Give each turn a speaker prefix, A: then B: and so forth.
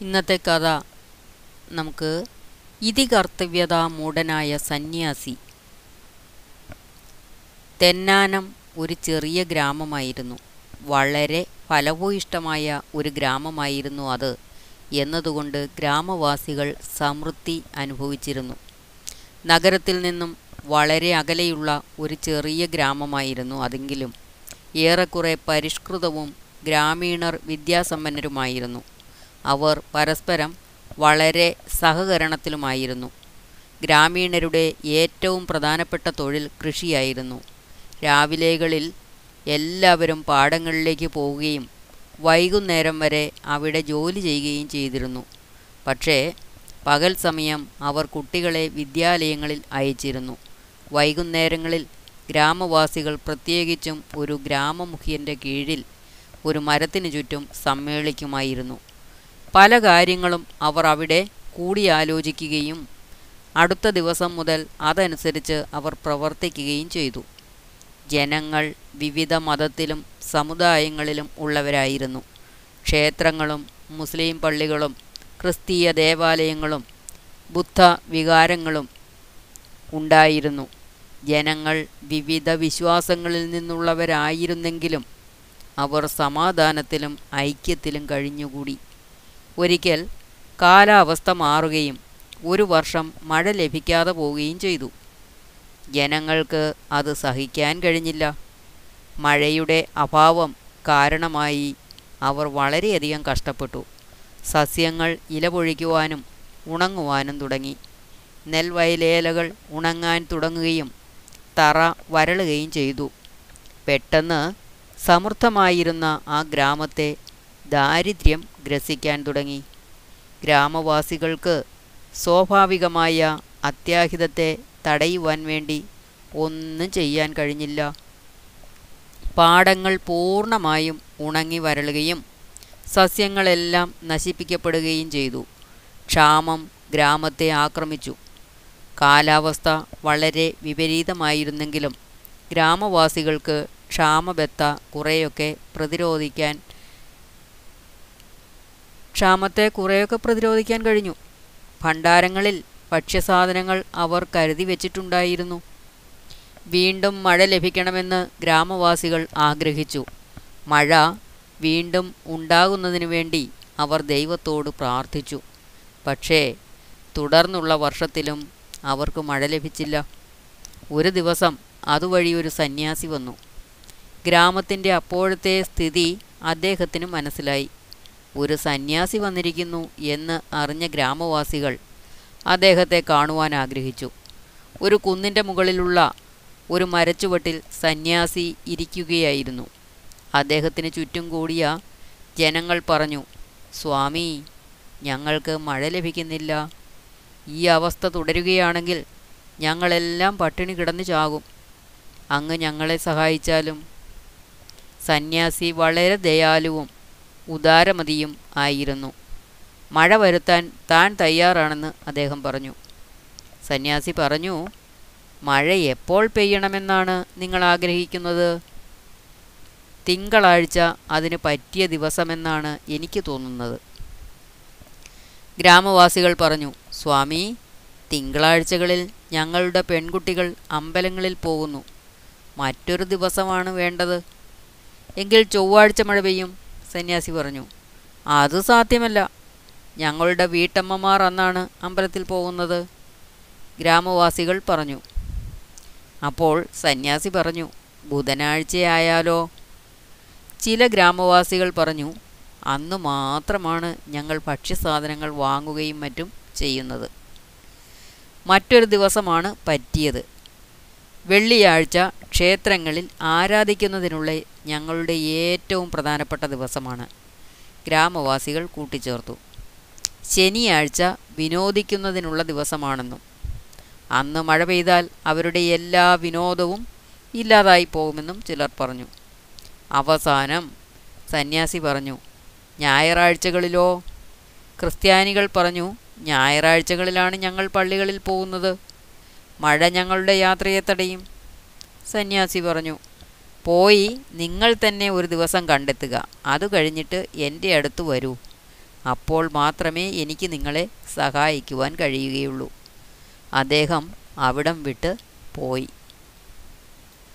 A: ഇന്നത്തെ കഥ നമുക്ക് ഇതി മൂടനായ സന്യാസി. തെന്നാനം ഒരു ചെറിയ ഗ്രാമമായിരുന്നു. വളരെ ഫലഭൂയിഷ്ടമായ ഒരു ഗ്രാമമായിരുന്നു അത് എന്നതുകൊണ്ട് ഗ്രാമവാസികൾ സമൃദ്ധി അനുഭവിച്ചിരുന്നു. നഗരത്തിൽ നിന്നും വളരെ അകലെയുള്ള ഒരു ചെറിയ ഗ്രാമമായിരുന്നു അതെങ്കിലും ഏറെക്കുറെ പരിഷ്കൃതവും ഗ്രാമീണർ വിദ്യാസമ്പന്നരുമായിരുന്നു. അവർ പരസ്പരം വളരെ സഹകരണത്തിലുമായിരുന്നു. ഗ്രാമീണരുടെ ഏറ്റവും പ്രധാനപ്പെട്ട തൊഴിൽ കൃഷിയായിരുന്നു. രാവിലെകളിൽ എല്ലാവരും പാടങ്ങളിലേക്ക് പോവുകയും വൈകുന്നേരം വരെ അവിടെ ജോലി ചെയ്യുകയും ചെയ്തിരുന്നു. പക്ഷേ പകൽ സമയം അവർ കുട്ടികളെ വിദ്യാലയങ്ങളിൽ അയച്ചിരുന്നു. വൈകുന്നേരങ്ങളിൽ ഗ്രാമവാസികൾ പ്രത്യേകിച്ചും ഒരു ഗ്രാമമുഖിയന്റെ കീഴിൽ ഒരു മരത്തിനു ചുറ്റും സമ്മേളിക്കുമായിരുന്നു. പല കാര്യങ്ങളും അവർ അവിടെ കൂടിയാലോചിക്കുകയും അടുത്ത ദിവസം മുതൽ അതനുസരിച്ച് അവർ പ്രവർത്തിക്കുകയും ചെയ്തു. ജനങ്ങൾ വിവിധ മതത്തിലും സമുദായങ്ങളിലും ഉള്ളവരായിരുന്നു. ക്ഷേത്രങ്ങളും മുസ്ലിം പള്ളികളും ക്രിസ്തീയ ദേവാലയങ്ങളും ബുദ്ധ വികാരങ്ങളും ഉണ്ടായിരുന്നു. ജനങ്ങൾ വിവിധ വിശ്വാസങ്ങളിൽ നിന്നുള്ളവരായിരുന്നെങ്കിലും അവർ സമാധാനത്തിലും ഐക്യത്തിലും കഴിഞ്ഞുകൂടി. ഒരിക്കൽ കാലാവസ്ഥ മാറുകയും ഒരു വർഷം മഴ ലഭിക്കാതെ പോവുകയും ചെയ്തു. ജനങ്ങൾക്ക് അത് സഹിക്കാൻ കഴിഞ്ഞില്ല. മഴയുടെ അഭാവം കാരണമായി അവർ വളരെയധികം കഷ്ടപ്പെട്ടു. സസ്യങ്ങൾ ഇലപൊഴിക്കുവാനും ഉണങ്ങുവാനും തുടങ്ങി. നെൽവയലേലകൾ ഉണങ്ങാൻ തുടങ്ങുകയും തറ വരളുകയും ചെയ്തു. പെട്ടെന്ന് സമൃദ്ധമായിരുന്ന ആ ഗ്രാമത്തെ ദാരിദ്ര്യം ഗ്രസിക്കാൻ തുടങ്ങി. ഗ്രാമവാസികൾക്ക് സ്വാഭാവികമായ അത്യാഹിതത്തെ തടയുവാൻ വേണ്ടി ഒന്നും ചെയ്യാൻ കഴിഞ്ഞില്ല. പാടങ്ങൾ പൂർണമായും ഉണങ്ങി വരളുകയും സസ്യങ്ങളെല്ലാം നശിപ്പിക്കപ്പെടുകയും ചെയ്തു. ക്ഷാമം ഗ്രാമത്തെ ആക്രമിച്ചു. കാലാവസ്ഥ വളരെ വിപരീതമായിരുന്നെങ്കിലും ഗ്രാമവാസികൾക്ക് ക്ഷാമബത്ത കുറേയൊക്കെ പ്രതിരോധിക്കാൻ ക്ഷാമത്തെ കുറേയൊക്കെ പ്രതിരോധിക്കാൻ കഴിഞ്ഞു. ഭണ്ഡാരങ്ങളിൽ ഭക്ഷ്യസാധനങ്ങൾ അവർ കരുതി വെച്ചിട്ടുണ്ടായിരുന്നു. വീണ്ടും മഴ ലഭിക്കണമെന്ന് ഗ്രാമവാസികൾ ആഗ്രഹിച്ചു. മഴ വീണ്ടും ഉണ്ടാകുന്നതിനു വേണ്ടി അവർ ദൈവത്തോട് പ്രാർത്ഥിച്ചു. പക്ഷേ തുടർന്നുള്ള വർഷത്തിലും അവർക്ക് മഴ ലഭിച്ചില്ല. ഒരു ദിവസം അതുവഴി ഒരു സന്യാസി വന്നു. ഗ്രാമത്തിന്റെ അപ്പോഴത്തെ സ്ഥിതി അദ്ദേഹത്തിന് മനസ്സിലായി. ഒരു സന്യാസി വന്നിരിക്കുന്നു എന്ന് അറിഞ്ഞ ഗ്രാമവാസികൾ അദ്ദേഹത്തെ കാണുവാൻ ആഗ്രഹിച്ചു. ഒരു കുന്നിന്റെ മുകളിലുള്ള ഒരു മരച്ചുവട്ടിൽ സന്യാസി ഇരിക്കുകയായിരുന്നു. അദ്ദേഹത്തിന് ചുറ്റും കൂടിയ ജനങ്ങൾ പറഞ്ഞു സ്വാമി ഞങ്ങൾക്ക് മഴ ലഭിക്കുന്നില്ല. ഈ അവസ്ഥ തുടരുകയാണെങ്കിൽ ഞങ്ങളെല്ലാം പട്ടിണി കിടന്നു ചാകും. അങ്ങ് ഞങ്ങളെ സഹായിച്ചാലും. സന്യാസി വളരെ ദയാലുവും ഉദാരമതിയും ആയിരുന്നു. മഴ വരുത്താൻ താൻ തയ്യാറാണെന്ന് അദ്ദേഹം പറഞ്ഞു. സന്യാസി പറഞ്ഞു മഴ എപ്പോൾ പെയ്യണമെന്നാണ് നിങ്ങൾ ആഗ്രഹിക്കുന്നത്? തിങ്കളാഴ്ച അതിന് പറ്റിയ ദിവസമെന്നാണ് എനിക്ക് തോന്നുന്നത്. ഗ്രാമവാസികൾ പറഞ്ഞു സ്വാമി തിങ്കളാഴ്ചകളിൽ ഞങ്ങളുടെ പെൺകുട്ടികൾ അമ്പലങ്ങളിൽ പോകുന്നു. മറ്റൊരു ദിവസമാണ് വേണ്ടത്. എങ്കിൽ ചൊവ്വാഴ്ച മഴ പെയ്യും. സന്യാസി പറഞ്ഞു അത് സാധ്യമല്ല. ഞങ്ങളുടെ വീട്ടമ്മമാർ അന്നാണ് അമ്പലത്തിൽ പോകുന്നത്. ഗ്രാമവാസികൾ പറഞ്ഞു അപ്പോൾ സന്യാസി പറഞ്ഞു ബുധനാഴ്ചയായാലോ? ചില ഗ്രാമവാസികൾ പറഞ്ഞു അന്ന് മാത്രമാണ് ഞങ്ങൾ ഭക്ഷ്യസാധനങ്ങൾ വാങ്ങുകയും മറ്റും ചെയ്യുന്നത്. മറ്റൊരു ദിവസമാണ് പറ്റിയത്. വെള്ളിയാഴ്ച ക്ഷേത്രങ്ങളിൽ ആരാധിക്കുന്നതിനുള്ള ഞങ്ങളുടെ ഏറ്റവും പ്രധാനപ്പെട്ട ദിവസമാണ്. ഗ്രാമവാസികൾ കൂട്ടിച്ചേർത്തു. ശനിയാഴ്ച വിനോദിക്കുന്നതിനുള്ള ദിവസമാണെന്നും അന്ന് മഴ പെയ്താൽ അവരുടെ എല്ലാ വിനോദവും ഇല്ലാതായി പോകുമെന്നും ചിലർ പറഞ്ഞു. അവസാനം സന്യാസി പറഞ്ഞു ഞായറാഴ്ചകളിലോ? ക്രിസ്ത്യാനികൾ പറഞ്ഞു ഞായറാഴ്ചകളിലാണ് ഞങ്ങൾ പള്ളികളിൽ പോകുന്നത്. മഴ ഞങ്ങളുടെ യാത്രയെ തടയും. സന്യാസി പറഞ്ഞു പോയി നിങ്ങൾ തന്നെ ഒരു ദിവസം കണ്ടെത്തുക. അത് കഴിഞ്ഞിട്ട് എന്റെ അടുത്ത് വരൂ. അപ്പോൾ മാത്രമേ എനിക്ക് നിങ്ങളെ സഹായിക്കുവാൻ കഴിയുകയുള്ളൂ. അദ്ദേഹം അവിടം വിട്ട് പോയി.